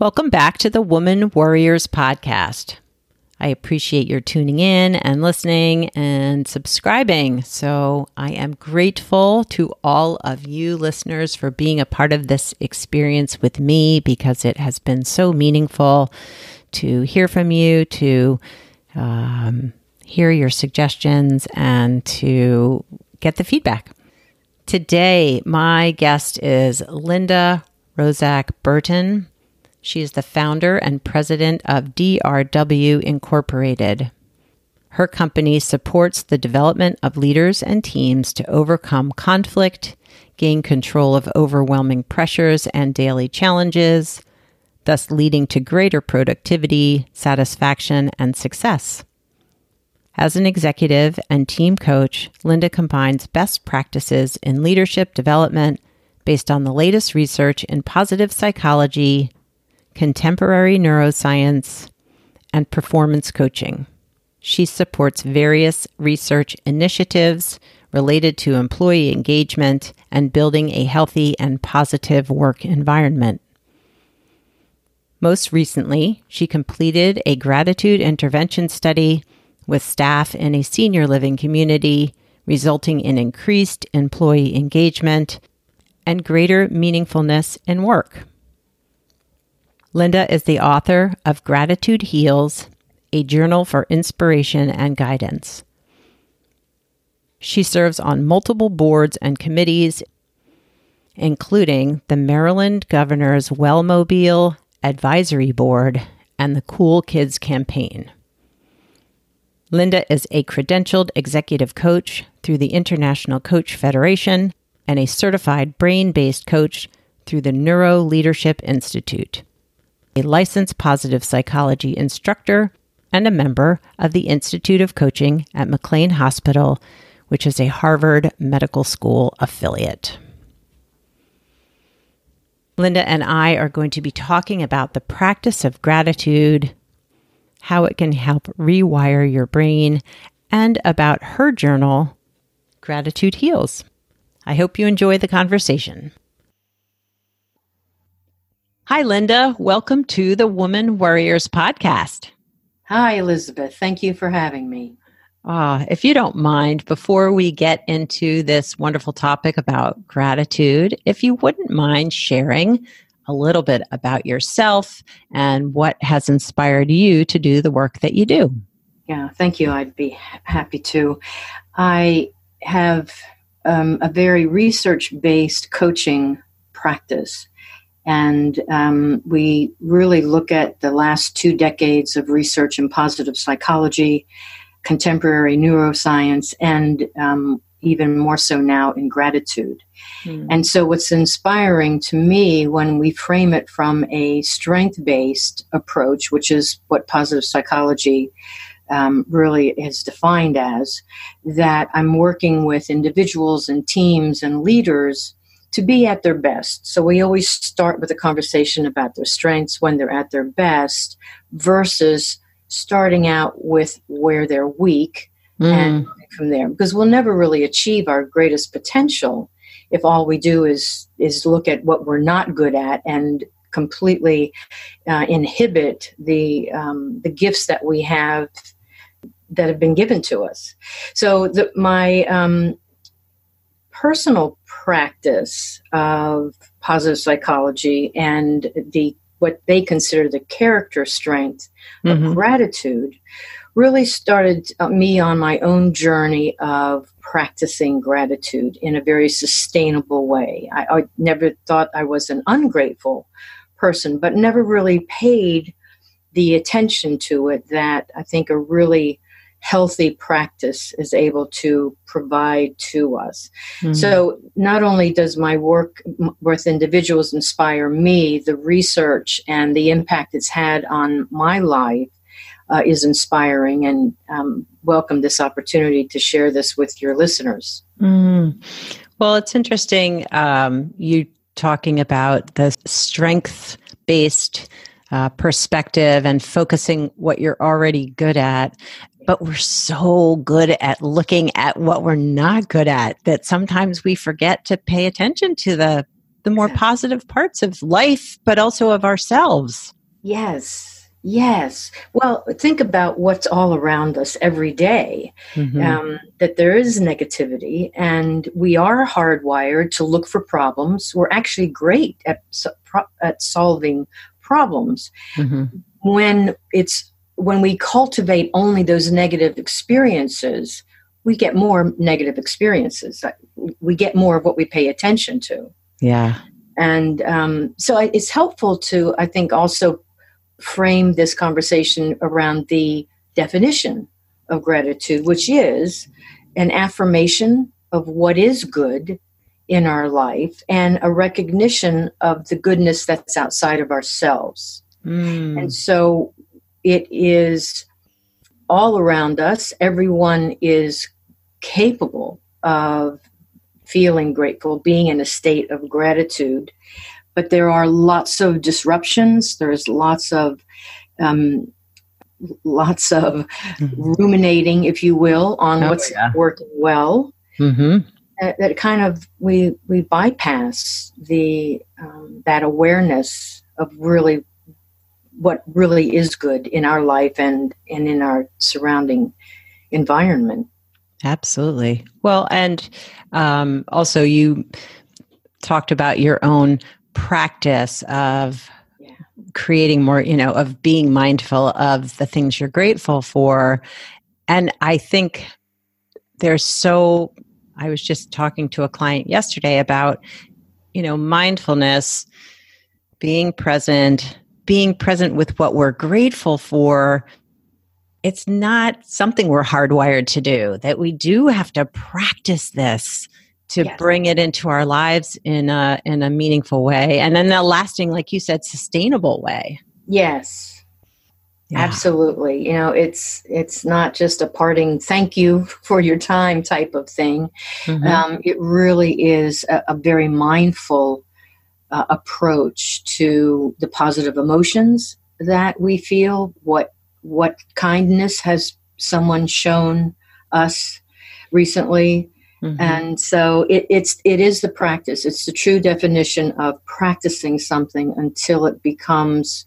Welcome back to the Woman Warriors podcast. I appreciate your tuning in and listening and subscribing. So, I am grateful to all of you listeners for being a part of this experience with me because it has been so meaningful to hear from you, to um, hear your suggestions, and to get the feedback. Today, my guest is Linda Roszak Burton. She is the founder and president of DRW Incorporated. Her company supports the development of leaders and teams to overcome conflict, gain control of overwhelming pressures and daily challenges, thus leading to greater productivity, satisfaction, and success. As an executive and team coach, Linda combines best practices in leadership development based on the latest research in positive psychology, contemporary neuroscience, and performance coaching. She supports various research initiatives related to employee engagement and building a healthy and positive work environment. Most recently, she completed a gratitude intervention study with staff in a senior living community, resulting in increased employee engagement and greater meaningfulness in work. Linda is the author of Gratitude Heals, a journal for inspiration and guidance. She serves on multiple boards and committees, including the Maryland Governor's Wellmobile Advisory Board and the Cool Kids Campaign. Linda is a credentialed executive coach through the International Coach Federation and a certified brain based coach through the Neuro Leadership Institute a licensed positive psychology instructor, and a member of the Institute of Coaching at McLean Hospital, which is a Harvard Medical School affiliate. Linda and I are going to be talking about the practice of gratitude, how it can help rewire your brain, and about her journal, Gratitude Heals. I hope you enjoy the conversation. Hi, Linda. Welcome to the Woman Warriors podcast. Hi, Elizabeth. Thank you for having me. Ah, if you don't mind, before we get into this wonderful topic about gratitude, if you wouldn't mind sharing a little bit about yourself and what has inspired you to do the work that you do. Yeah, thank you. I'd be happy to. I have um, a very research based coaching practice. And um, we really look at the last two decades of research in positive psychology, contemporary neuroscience, and um, even more so now in gratitude. Mm. And so, what's inspiring to me when we frame it from a strength based approach, which is what positive psychology um, really is defined as, that I'm working with individuals and teams and leaders to be at their best. So we always start with a conversation about their strengths when they're at their best versus starting out with where they're weak mm. and from there because we'll never really achieve our greatest potential if all we do is is look at what we're not good at and completely uh, inhibit the um, the gifts that we have that have been given to us. So the, my um, personal practice of positive psychology and the what they consider the character strength mm-hmm. of gratitude really started uh, me on my own journey of practicing gratitude in a very sustainable way. I, I never thought I was an ungrateful person, but never really paid the attention to it that I think a really healthy practice is able to provide to us. Mm-hmm. So, not only does my work with individuals inspire me, the research and the impact it's had on my life uh, is inspiring, and um, welcome this opportunity to share this with your listeners. Mm. Well, it's interesting um, you talking about the strength based uh, perspective and focusing what you're already good at but we're so good at looking at what we're not good at that sometimes we forget to pay attention to the the more positive parts of life but also of ourselves yes Yes. Well, think about what's all around us every day. Mm-hmm. Um, that there is negativity, and we are hardwired to look for problems. We're actually great at at solving problems. Mm-hmm. When it's when we cultivate only those negative experiences, we get more negative experiences. We get more of what we pay attention to. Yeah. And um, so it's helpful to, I think, also frame this conversation around the definition of gratitude, which is an affirmation of what is good in our life and a recognition of the goodness that's outside of ourselves. Mm. And so it is all around us. Everyone is capable of feeling grateful, being in a state of gratitude but there are lots of disruptions. There's lots of um, lots of mm-hmm. ruminating, if you will, on oh, what's yeah. working well. Mm-hmm. That, that, kind of we we bypass the um, that awareness of really what really is good in our life and and in our surrounding environment. Absolutely. Well, and um, also you talked about your own practice of yeah. creating more, you know, of being mindful of the things you're grateful for. And I think there's so, I was just talking to a client yesterday about, you know, mindfulness, being present, being present with what we're grateful for it's not something we're hardwired to do that we do have to practice this to yes. bring it into our lives in a in a meaningful way and then a lasting like you said sustainable way yes yeah. absolutely you know it's it's not just a parting thank you for your time type of thing mm-hmm. um, it really is a, a very mindful uh, approach to the positive emotions that we feel what what kindness has someone shown us recently Mm-hmm. And so it, it's it is the practice. It's the true definition of practicing something until it becomes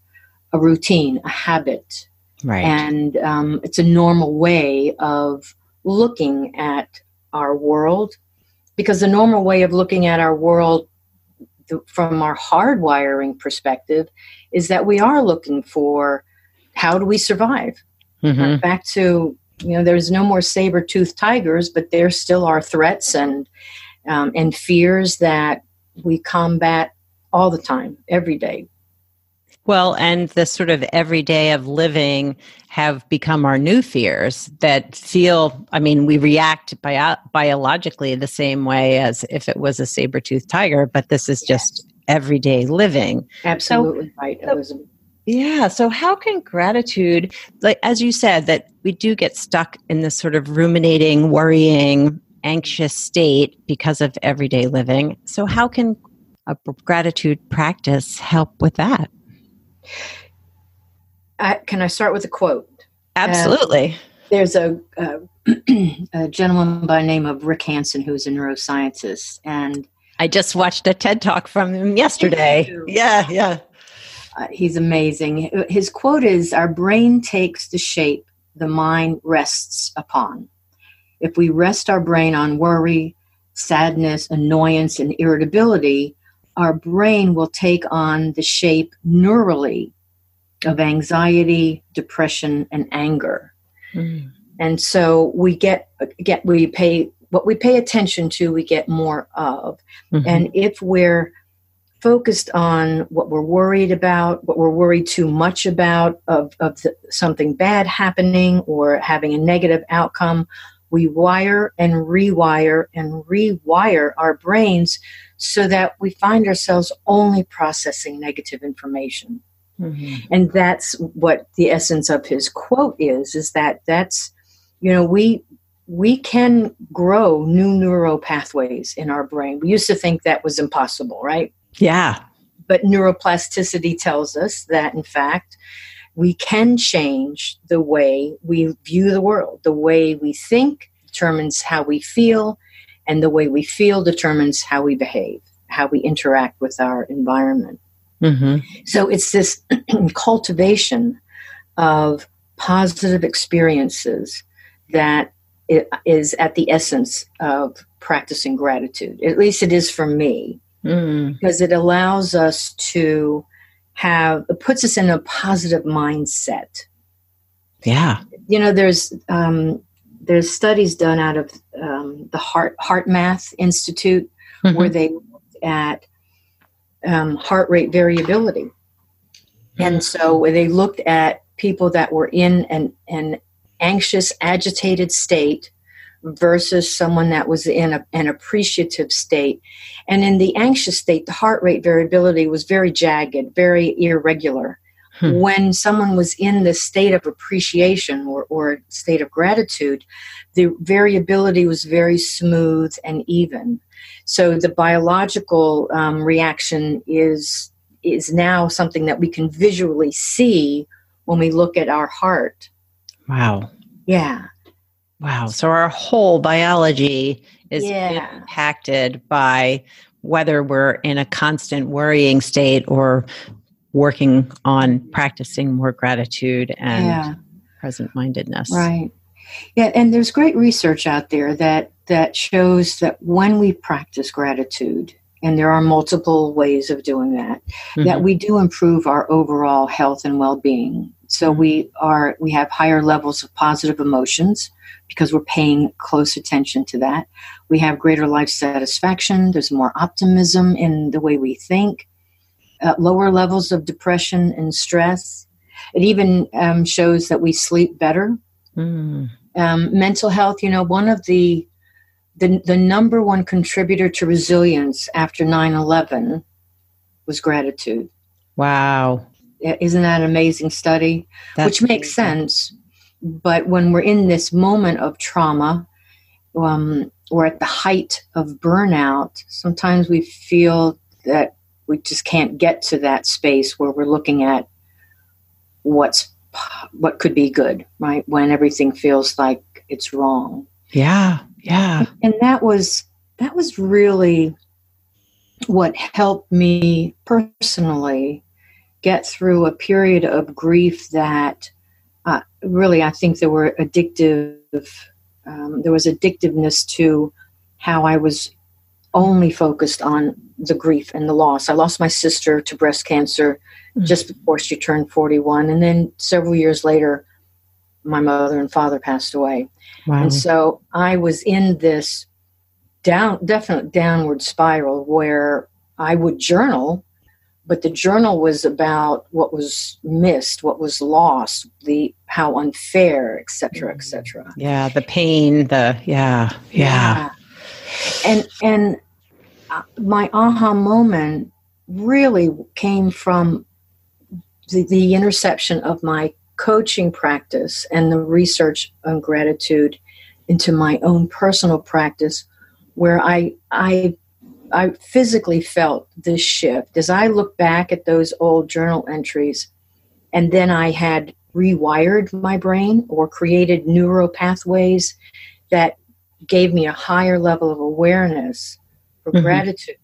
a routine, a habit, right? And um, it's a normal way of looking at our world, because the normal way of looking at our world from our hardwiring perspective is that we are looking for how do we survive. Mm-hmm. Back to you know there's no more saber-toothed tigers but there still are threats and um, and fears that we combat all the time every day well and the sort of everyday of living have become our new fears that feel i mean we react bio- biologically the same way as if it was a saber-toothed tiger but this is just everyday living absolutely so, right Elizabeth. Yeah. So, how can gratitude, like as you said, that we do get stuck in this sort of ruminating, worrying, anxious state because of everyday living. So, how can a gratitude practice help with that? I, can I start with a quote? Absolutely. Uh, there's a, a, a, gentleman by the name of Rick Hanson who's a neuroscientist, and I just watched a TED talk from him yesterday. Yeah, yeah. Uh, he's amazing. His quote is Our brain takes the shape the mind rests upon. If we rest our brain on worry, sadness, annoyance, and irritability, our brain will take on the shape neurally of anxiety, depression, and anger. Mm. And so we get get we pay what we pay attention to, we get more of. Mm-hmm. And if we're focused on what we're worried about, what we're worried too much about, of, of the, something bad happening or having a negative outcome, we wire and rewire and rewire our brains so that we find ourselves only processing negative information. Mm-hmm. And that's what the essence of his quote is is that that's you know we we can grow new neural pathways in our brain. We used to think that was impossible, right? Yeah. But neuroplasticity tells us that, in fact, we can change the way we view the world. The way we think determines how we feel, and the way we feel determines how we behave, how we interact with our environment. Mm-hmm. So it's this cultivation of positive experiences that is at the essence of practicing gratitude. At least it is for me, mm. because it allows us to have, it puts us in a positive mindset. Yeah. You know, there's, um, there's studies done out of um, the Heart Heart Math Institute mm-hmm. where they looked at um, heart rate variability, and so they looked at people that were in an, an anxious, agitated state versus someone that was in a, an appreciative state. And in the anxious state, the heart rate variability was very jagged, very irregular. Hmm. When someone was in the state of appreciation or, or state of gratitude, the variability was very smooth and even. So the biological um, reaction is is now something that we can visually see when we look at our heart. Wow. Yeah. Wow. So our whole biology is yeah. impacted by whether we're in a constant worrying state or working on practicing more gratitude and yeah. present mindedness. Right. Yeah, and there's great research out there that that shows that when we practice gratitude, and there are multiple ways of doing that, mm-hmm. that we do improve our overall health and well-being. So we are we have higher levels of positive emotions because we're paying close attention to that. We have greater life satisfaction. There's more optimism in the way we think. Uh, lower levels of depression and stress. It even um, shows that we sleep better. Mm. Um, mental health, you know, one of the, the the number one contributor to resilience after 9-11 was gratitude. Wow. Isn't that an amazing study? That's Which makes amazing. sense. But when we're in this moment of trauma, um, we're at the height of burnout, sometimes we feel that we just can't get to that space where we're looking at what's what could be good, right? When everything feels like it's wrong. Yeah, yeah. And that was that was really what helped me personally get through a period of grief that uh, really I think there were addictive. Um, there was addictiveness to how I was only focused on the grief and the loss. I lost my sister to breast cancer mm-hmm. just before she turned 41. And then several years later, my mother and father passed away. Wow. And so I was in this down, definite downward spiral where I would journal, but the journal was about what was missed, what was lost, the how unfair, etc., etc. Yeah, the pain, the yeah, yeah. yeah. And and uh, my aha moment really came from the, the interception of my coaching practice and the research on gratitude into my own personal practice where I I I physically felt this shift as I look back at those old journal entries and then I had rewired my brain or created neural pathways that gave me a higher level of awareness for mm-hmm. gratitude.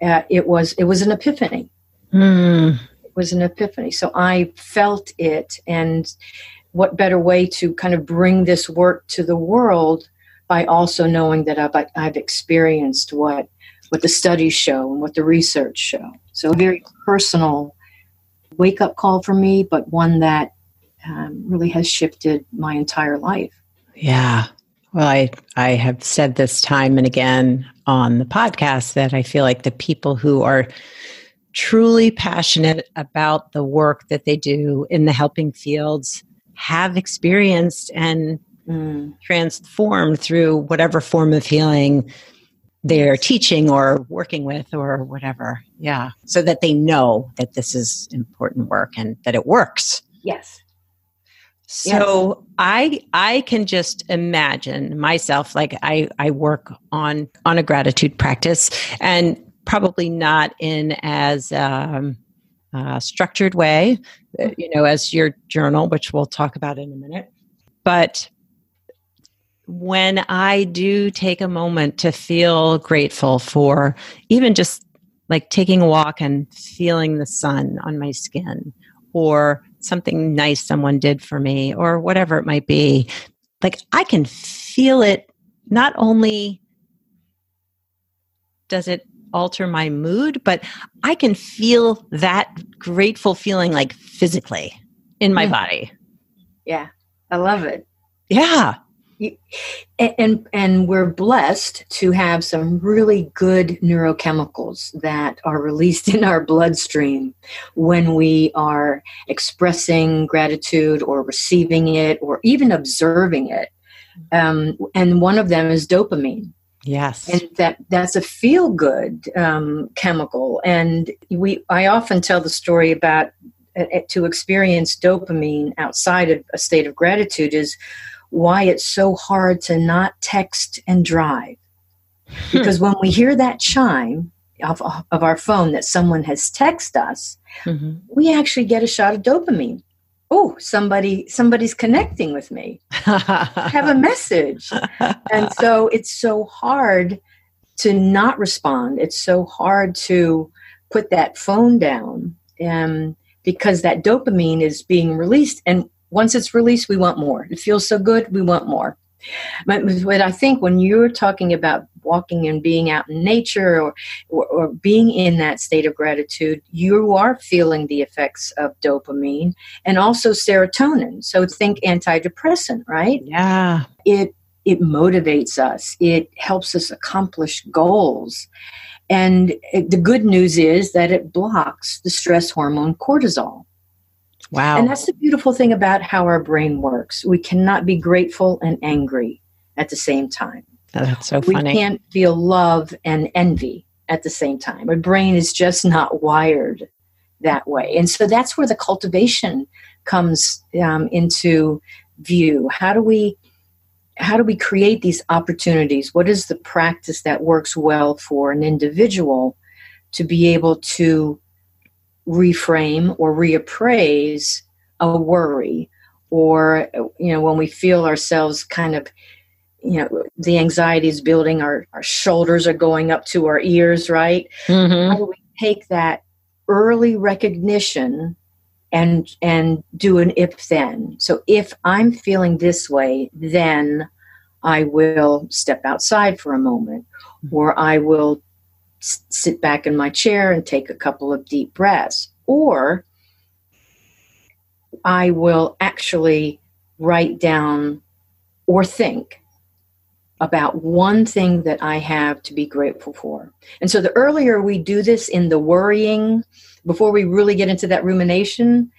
Uh, it was it was an epiphany. Mm. It was an epiphany. So I felt it, and what better way to kind of bring this work to the world by also knowing that I've I've experienced what what the studies show and what the research show. So a very personal wake up call for me, but one that um, really has shifted my entire life. Yeah, well, I, I have said this time and again. on the podcast that I feel like the people who are truly passionate about the work that they do in the helping fields have experienced and mm. transformed through whatever form of healing they're teaching or working with or whatever. Yeah. So that they know that this is important work and that it works. Yes. So yes. I I can just imagine myself like I I work on on a gratitude practice and probably not in as um, uh, structured way, uh, you know, as your journal, which we'll talk about in a minute. But when I do take a moment to feel grateful for even just like taking a walk and feeling the sun on my skin or something nice someone did for me or whatever it might be, like I can feel it not only does it alter my mood, but I can feel that grateful feeling like physically in my mm. body. Yeah, I love it. Yeah and and we're blessed to have some really good neurochemicals that are released in our bloodstream when we are expressing gratitude or receiving it or even observing it. Um, and one of them is dopamine. Yes. And that that's a feel good um, chemical. And we i often tell the story about uh, to experience dopamine outside of a state of gratitude is why it's so hard to not text and drive. Because when we hear that chime of, of our phone that someone has texted us, mm-hmm. we actually get a shot of dopamine. Oh, somebody somebody's connecting with me. I have a message. and so it's so hard to not respond. It's so hard to put that phone down um, because that dopamine is being released. And once it's released, we want more. It feels so good, we want more. But, but I think when you're talking about walking and being out in nature or, or, or, being in that state of gratitude, you are feeling the effects of dopamine and also serotonin. So think antidepressant, right? Yeah. It it motivates us. It helps us accomplish goals. And it, the good news is that it blocks the stress hormone cortisol. Wow. And that's the beautiful thing about how our brain works. We cannot be grateful and angry at the same time. Oh, that's so funny. We can't feel love and envy at the same time. Our brain is just not wired that way. And so that's where the cultivation comes um, into view. How do we how do we create these opportunities? What is the practice that works well for an individual to be able to reframe or reappraise a worry or you know when we feel ourselves kind of you know the anxiety is building our, our shoulders are going up to our ears right mm-hmm. how do we take that early recognition and and do an if then so if i'm feeling this way then i will step outside for a moment or i will sit back in my chair and take a couple of deep breaths. Or I will actually write down or think about one thing that I have to be grateful for. And so the earlier we do this in the worrying, before we really get into that rumination,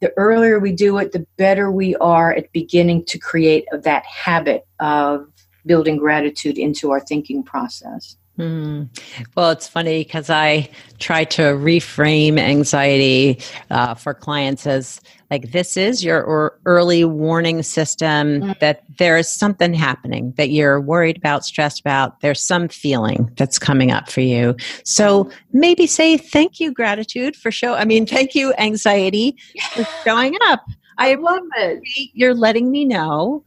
the earlier we do it, the better we are at beginning to create that habit of building gratitude into our thinking process. Mm. Well, it's funny because I try to reframe anxiety uh, for clients as like this is your early warning system mm. that there is something happening that you're worried about, stressed about. There's some feeling that's coming up for you. So maybe say thank you, gratitude for show. I mean, thank you, anxiety for showing up. I love it. You're letting me know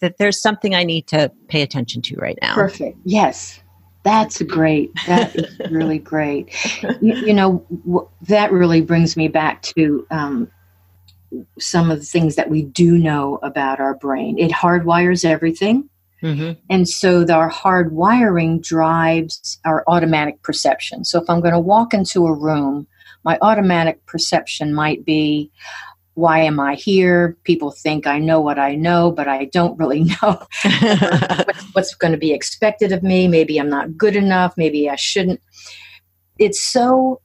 that there's something I need to pay attention to right now. Perfect. Yes. That's great. That is really great. You, you know, w- that really brings me back to um, some of the things that we do know about our brain. It hardwires everything. Mm-hmm. And so our hardwiring drives our automatic perception. So if I'm going to walk into a room, my automatic perception might be, why am I here? People think I know what I know, but I don't really know what's, going to be expected of me. Maybe I'm not good enough. Maybe I shouldn't. It's so,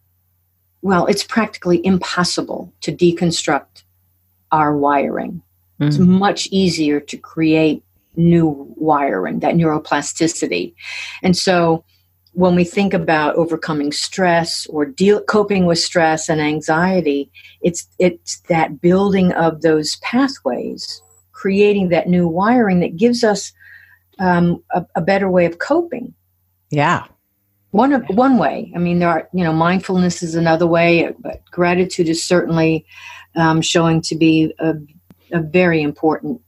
well, it's practically impossible to deconstruct our wiring. Mm-hmm. It's much easier to create new wiring, that neuroplasticity. And so, when we think about overcoming stress or deal, coping with stress and anxiety, it's it's that building of those pathways, creating that new wiring that gives us um, a, a, better way of coping. Yeah, one of one way. I mean, there are you know mindfulness is another way, but gratitude is certainly um, showing to be a, a very important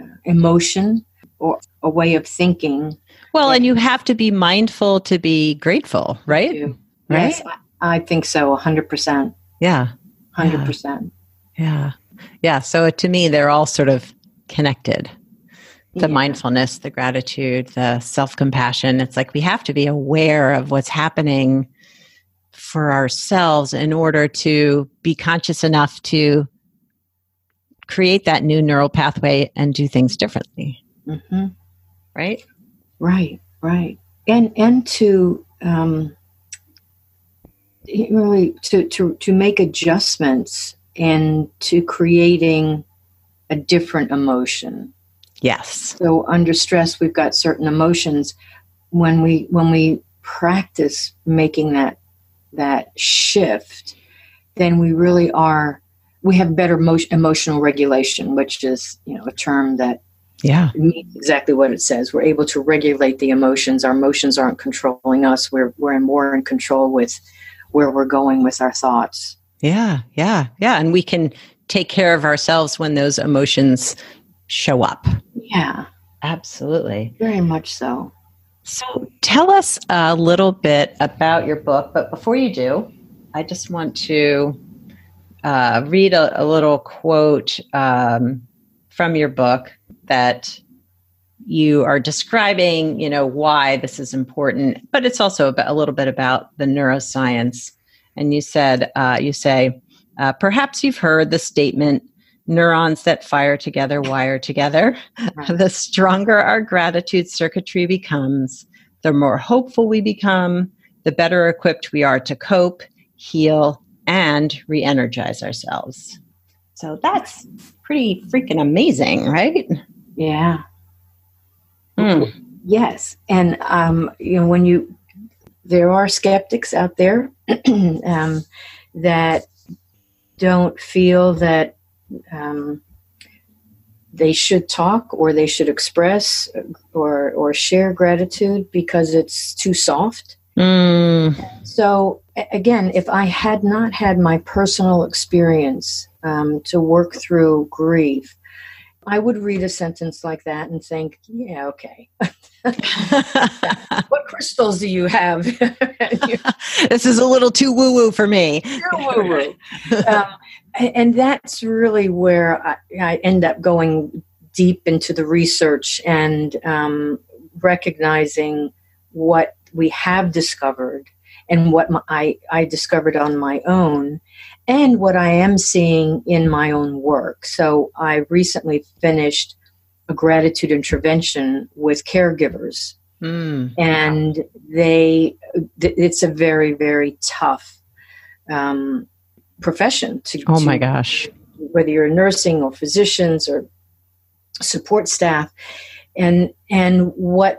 uh, emotion or a way of thinking well, and you have to be mindful to be grateful, right? Right. Yes, I think so. hundred percent. Yeah. Hundred percent. Yeah. Yeah. So to me, they're all sort of connected. The yeah. mindfulness, the gratitude, the self compassion. It's like we have to be aware of what's happening for ourselves in order to be conscious enough to create that new neural pathway and do things differently. Mm-hmm. Right? Right, right, and and to um, really to to to make adjustments and to creating a different emotion. Yes. So under stress, we've got certain emotions. When we when we practice making that that shift, then we really are we have better emotional regulation, which is you know a term that yeah. It means exactly what it says. We're able to regulate the emotions. Our emotions aren't controlling us. We're, we're more in control with where we're going with our thoughts. Yeah, yeah, yeah. And we can take care of ourselves when those emotions show up. Yeah. Absolutely. Very much so. So tell us a little bit about your book. But before you do, I just want to uh, read a, a, little quote um, from your book that you are describing, you know, why this is important, but it's also a little bit about the neuroscience. And you said, uh, you say, uh, perhaps you've heard the statement, neurons that fire together wire together. Right. the stronger our gratitude circuitry becomes, the more hopeful we become, the better equipped we are to cope, heal, and re energize ourselves. So that's pretty freaking amazing, right? Yeah. Mm. Yes, and um, you know when you there are skeptics out there um, that don't feel that um, they should talk or they should express or or share gratitude because it's too soft. Mm. So again, if I had not had my personal experience um, to work through grief, I would read a sentence like that and think, yeah, okay. what crystals do you have? this is a little too woo woo for me. woo woo. Um, and that's really where I, I, end up going deep into the research and um, recognizing what we have discovered and what my, I, I discovered on my own and what I am seeing in my own work. So I recently finished a gratitude intervention with caregivers. Mm, and wow. they, it's a very, very tough um, profession to. Oh my gosh. Whether you're nursing or physicians or support staff. And, and what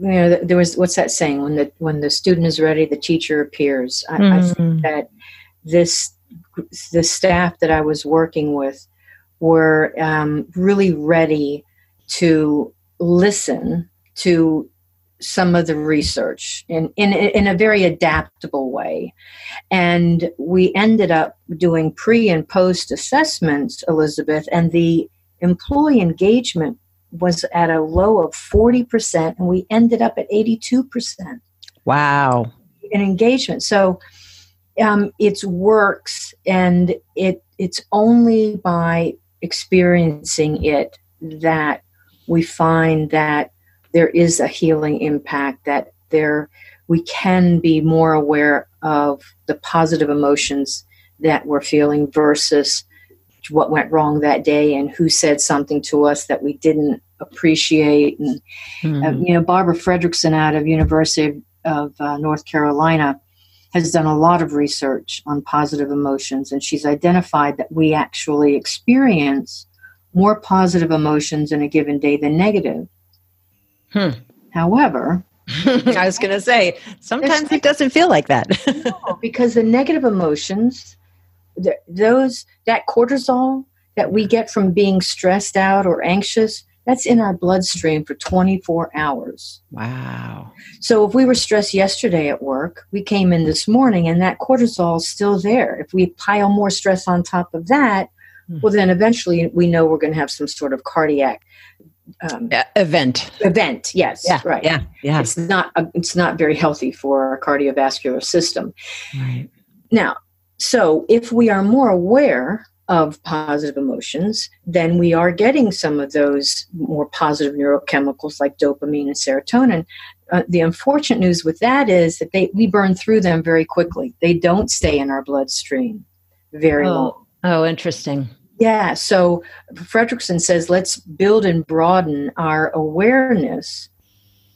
you know there was what's that saying when the when the student is ready the teacher appears I, mm. I think mm. that this the staff that i was working with were um, really ready to listen to some of the research in, in, in a very adaptable way. And we ended up doing pre and post assessments, Elizabeth, and the employee engagement was at a low of 40%, and we ended up at 82%. Wow. In engagement. So um, it works, and it it's only by experiencing it that we find that there is a healing impact, that there we can be more aware of the positive emotions that we're feeling versus what went wrong that day and who said something to us that we didn't appreciate. And mm-hmm. uh, you know, Barbara Fredrickson out of University of uh, North Carolina has done a lot of research on positive emotions, and she's identified that we actually experience more positive emotions in a given day than negative. Hmm. However, I was going to say, sometimes it doesn't feel like that. no, because the negative emotions, those that cortisol that we get from being stressed out or anxious, that's in our bloodstream for 24 hours. Wow. So if we were stressed yesterday at work, we came in this morning and that cortisol is still there. If we pile more stress on top of that, mm-hmm. well, then eventually we know we're going to have some sort of cardiac um, event. Event, yes, yeah, right. Yeah, yeah. It's not uh, it's not very healthy for our cardiovascular system. Right. Now, so if we are more aware of positive emotions, then we are getting some of those more positive neurochemicals like dopamine and serotonin. Uh, the unfortunate news with that is that they we burn through them very quickly. They don't stay in our bloodstream very oh. long. Oh, interesting. Yeah, so Fredrickson says let's build and broaden our awareness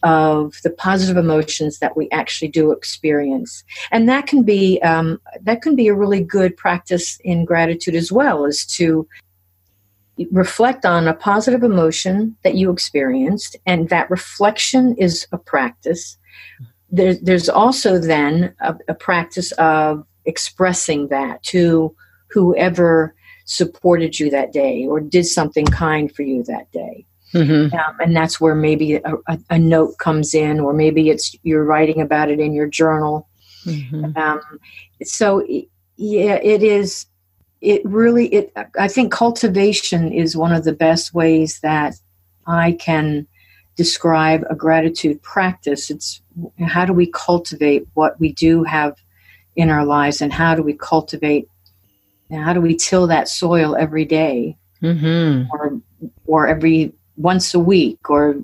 of the positive emotions that we actually do experience, and that can be um, that can be a really good practice in gratitude as well, is to reflect on a positive emotion that you experienced, and that reflection is a practice. There, there's also then a, a practice of expressing that to whoever supported you that day or did something kind for you that day. Mm-hmm. Um, and that's where maybe a, a, a, note comes in, or maybe it's you're writing about it in your journal. Mm-hmm. Um, so, yeah, it is. It really. It. I think cultivation is one of the best ways that I can describe a gratitude practice. It's how do we cultivate what we do have in our lives, and how do we cultivate how do we till that soil every day mm-hmm. or or every once a week or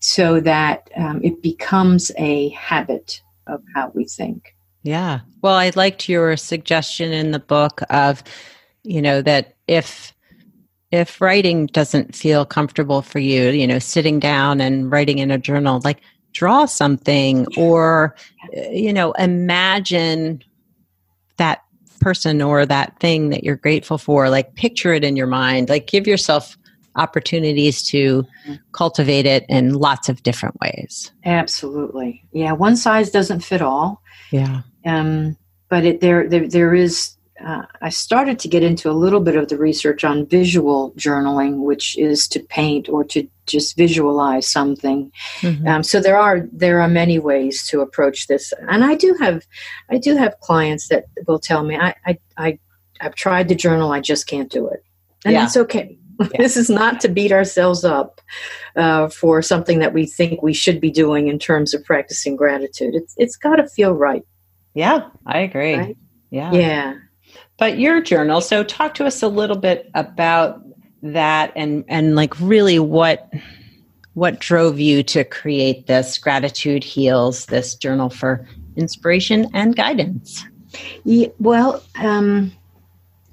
so that um, it becomes a habit of how we think. Yeah. Well i liked your suggestion in the book of you know that if if writing doesn't feel comfortable for you you know sitting down and writing in a journal like draw something or you know imagine that person or that thing that you're grateful for like picture it in your mind like give yourself opportunities to cultivate it in lots of different ways absolutely yeah one size doesn't fit all yeah um but it there there, there is uh, I started to get into a little bit of the research on visual journaling, which is to paint or to just visualize something. Mm-hmm. Um, so there are there are many ways to approach this, and I do have I do have clients that will tell me I I, I have tried the journal, I just can't do it, and yeah. that's okay. Yeah. this is not to beat ourselves up uh, for something that we think we should be doing in terms of practicing gratitude. It's it's got to feel right. Yeah, I agree. Right? Yeah. Yeah. But your journal, so talk to us a little bit about that and and like really what what drove you to create this gratitude heals this journal for inspiration and guidance yeah, well um,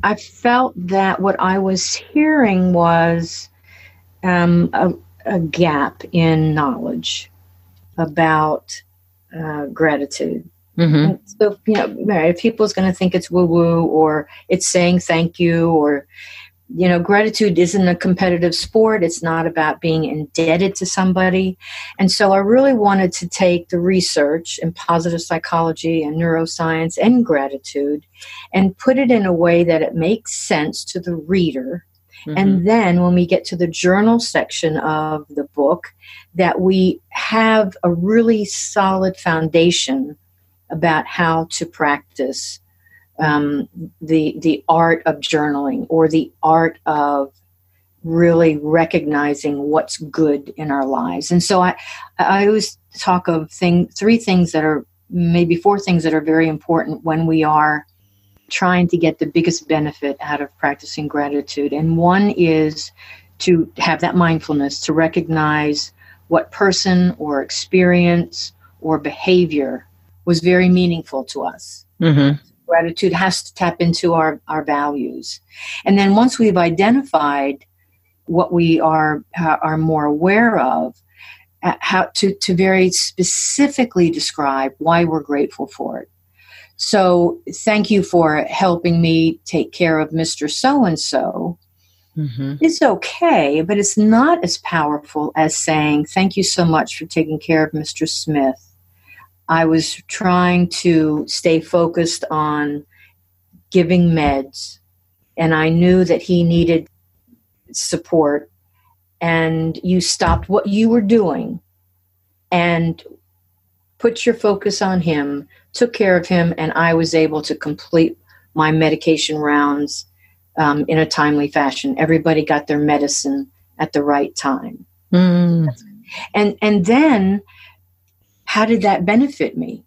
i felt that what i was hearing was um, a, a, gap in knowledge about uh, gratitude Mm-hmm. So, you know, if people's going to think it's woo woo or it's saying thank you or, you know, gratitude isn't a competitive sport. It's not about being indebted to somebody. And so I really wanted to take the research in positive psychology and neuroscience and gratitude and put it in a way that it makes sense to the reader. Mm-hmm. And then when we get to the journal section of the book, that we have a really solid foundation about how to practice um, the the art of journaling or the art of really recognizing what's good in our lives. And so I I always talk of thing three things that are maybe four things that are very important when we are trying to get the biggest benefit out of practicing gratitude. And one is to have that mindfulness to recognize what person or experience or behavior was very meaningful to us. Mm-hmm. Gratitude has to tap into our, our values. And then once we've identified what we are uh, are more aware of, uh, how to, to very specifically describe why we're grateful for it. So thank you for helping me take care of Mr. So and so. It's okay, but it's not as powerful as saying, Thank you so much for taking care of Mr. Smith. I was trying to stay focused on giving meds, and I knew that he needed support. And you stopped what you were doing and put your focus on him, took care of him, and I was able to complete my medication rounds um, in a timely fashion. Everybody got their medicine at the right time. Mm. And and then how did that benefit me?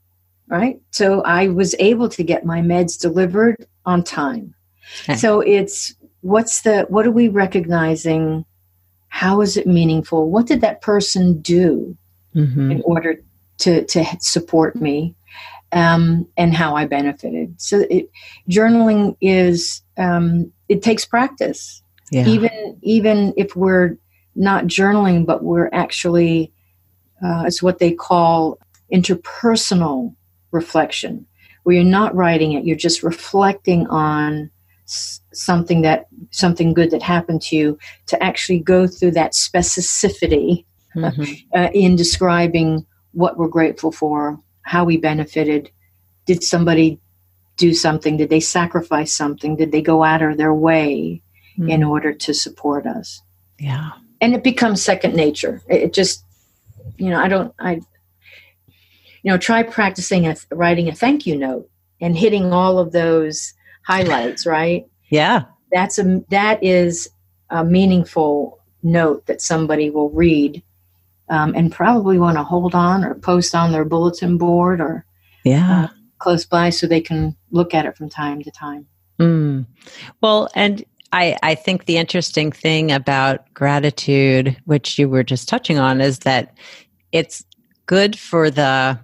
Right? So I was able to get my meds delivered on time. Okay. So it's what's the what are we recognizing? How is it meaningful? What did that person do Mhm. in order to to support me? Um, and how I benefited. So it, journaling is um, it takes practice Yeah. even even if we're not journaling but we're actually uh, it's what they call interpersonal reflection where you're not writing it you're just reflecting on s- something that something good that happened to you to actually go through that specificity Mhm. uh, in describing what we're grateful for how we benefited did somebody do something did they sacrifice something did they go out of their way in Mm. order to support us Yeah. and it becomes second nature it just you know i don't i you know try practicing a, writing a thank you note and hitting all of those highlights right Yeah. that's a that is a meaningful note that somebody will read um, and probably want to hold on or post on their bulletin board or Yeah. close by so they can look at it from time to time Mm. Well, and I, I think the interesting thing about gratitude, which you were just touching on, is that it's good for the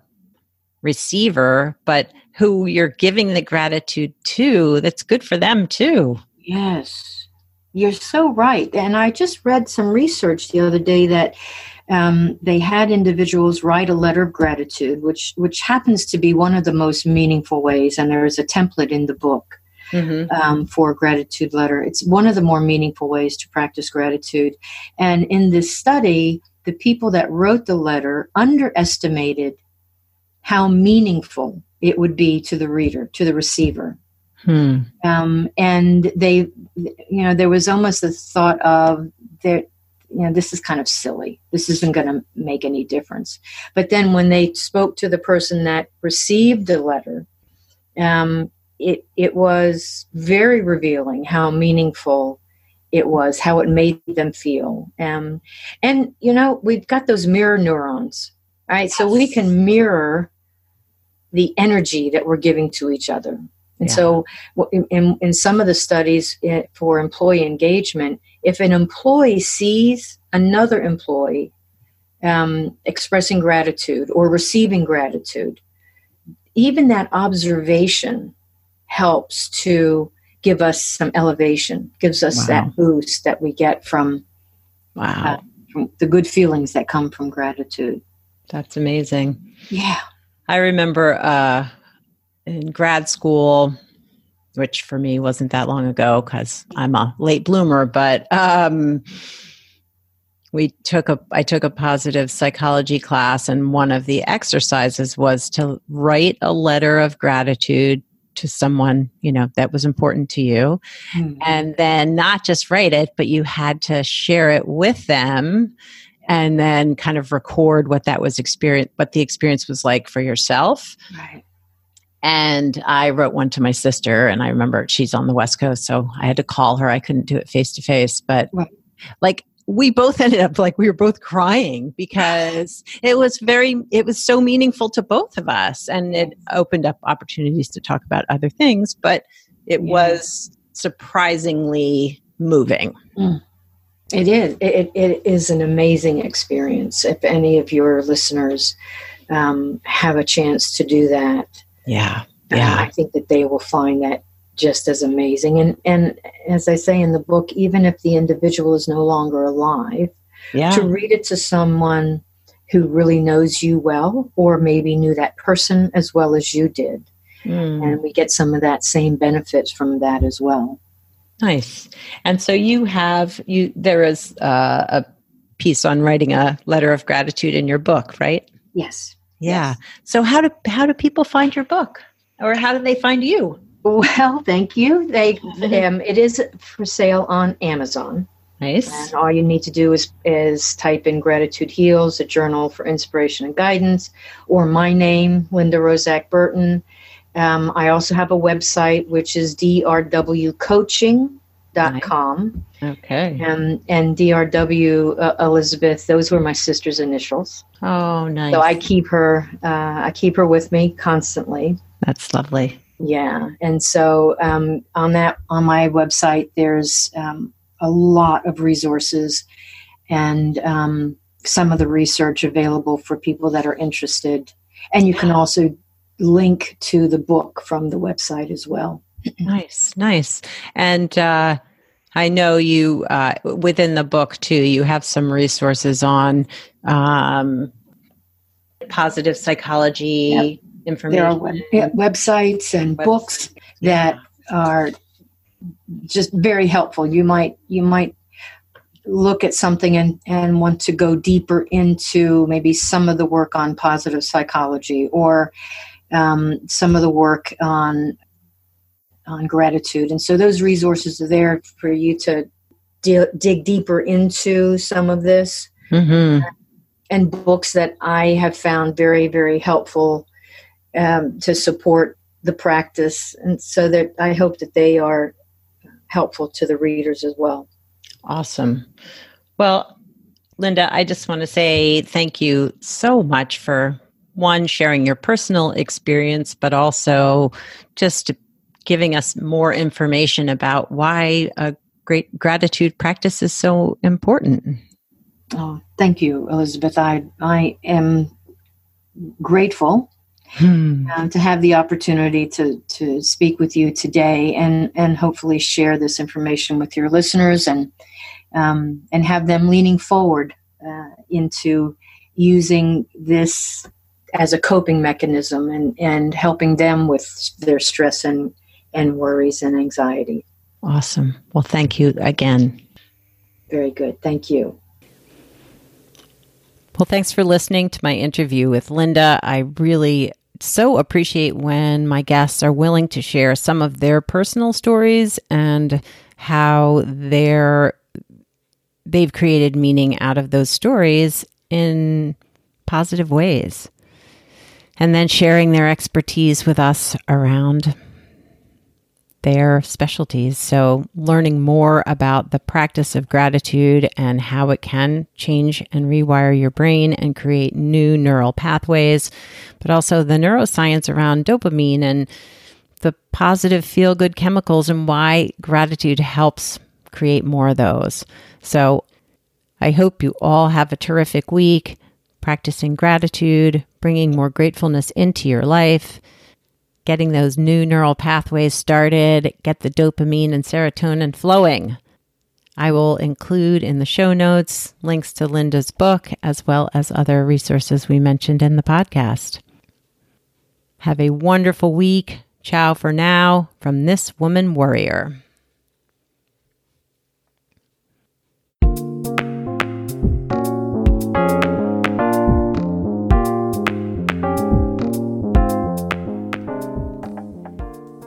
receiver, but who you're giving the gratitude to, that's good for them too. Yes, you're so right. And I just read some research the other day that um, they had individuals write a letter of gratitude, which which happens to be one of the most meaningful ways. And there is a template in the book Mm-hmm. um, for a gratitude letter. It's one of the more meaningful ways to practice gratitude. And in this study, the people that wrote the letter underestimated how meaningful it would be to the reader, to the receiver Hmm. um, and they you know there was almost a thought of that you know this is kind of silly this isn't going to make any difference but then when they spoke to the person that received the letter um, it it was very revealing how meaningful it was how it made them feel. Um, and you know we've got those mirror neurons right? So we can mirror the energy that we're giving to each other. And Yeah. so in, in some of the studies eh, for employee engagement, if an employee sees another employee um, expressing gratitude or receiving gratitude, even that observation helps to give us some elevation, gives us Wow. that boost that we get from, Wow. from the good feelings that come from gratitude. That's amazing. Yeah. I remember uh, in grad school, which for me wasn't that long ago because I'm a late bloomer, but um, we took a I took a positive psychology class, and one of the exercises was to write a letter of gratitude to someone you know that was important to you Mm. and then not just write it but you had to share it with them and then kind of record what that was experience what the experience was like for yourself Right. and i wrote one to my sister and i remember she's on the west coast so i had to call her i couldn't do it face to face but like we both ended up like we were both crying because it was very it was so meaningful to both of us and it opened up opportunities to talk about other things but it Yeah. was surprisingly moving It is. It, it is an amazing experience. If any of your listeners um, have a chance to do that, yeah Yeah. I think that they will find that just as amazing. And and as I say in the book, even if the individual is no longer alive, Yeah. to read it to someone who really knows you well, or maybe knew that person as well as you did, Mm, and we get some of that same benefits from that as well. nice. And so you have you there is uh, a piece on writing a letter of gratitude in your book, right? Yes. Yeah. Yes. So how do how do people find your book, or how do they find you? Well, thank you. They um, it is for sale on Amazon. Nice. And all you need to do is is type in Gratitude Heals, a journal for inspiration and guidance, or my name, Linda Roszak Burton. Um, I also have a website which is drwcoaching.com. Okay. Um, and DRW uh, Elizabeth, those were my sister's initials. Oh, nice. So I keep her uh, I keep her with me constantly. That's lovely. Yeah, and so um, on that on my website, there's um, a lot of resources and um, some of the research available for people that are interested. And you can also link to the book from the website as well. Nice, nice. And uh, I know you uh, within the book too. You have some resources on um, positive psychology information. There are web- yeah, websites and Websites. books that are just very helpful. You might you might look at something and, and want to go deeper into maybe some of the work on positive psychology or um, some of the work on on gratitude. And so those resources are there for you to di- dig deeper into some of this Mhm. and books that I have found very, very helpful um, to support the practice. And so that I hope that they are helpful to the readers as well. Awesome. Well, Linda, I just want to say thank you so much for one sharing your personal experience, but also just giving us more information about why a great gratitude practice is so important. Oh, thank you, Elizabeth. I, I am grateful Hmm. uh, to have the opportunity to, to speak with you today and, and hopefully share this information with your listeners and, um, and have them leaning forward uh, into using this as a coping mechanism and, and helping them with their stress and, and worries and anxiety. Awesome. Well, thank you again. Very good. Thank you. Well, thanks for listening to my interview with Linda. I really so appreciate when my guests are willing to share some of their personal stories and how they're they've created meaning out of those stories in positive ways. And then sharing their expertise with us around their specialties. So, learning more about the practice of gratitude and how it can change and rewire your brain and create new neural pathways, but also the neuroscience around dopamine and the positive feel good chemicals and why gratitude helps create more of those. So, I hope you all have a terrific week practicing gratitude, bringing more gratefulness into your life getting those new neural pathways started, get the dopamine and serotonin flowing. I will include in the show notes links to Linda's book as well as other resources we mentioned in the podcast. Have a wonderful week. Ciao for now from this woman warrior.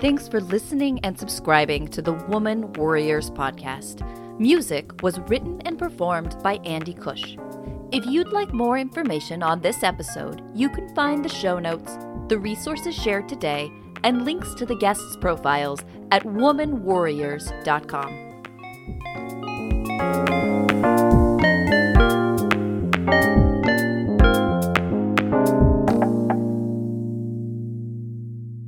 Thanks for listening and subscribing to the Woman Warriors podcast. Music was written and performed by Andy Cush. If you'd like more information on this episode, you can find the show notes, the resources shared today, and links to the guests' profiles at womanwarriors.com.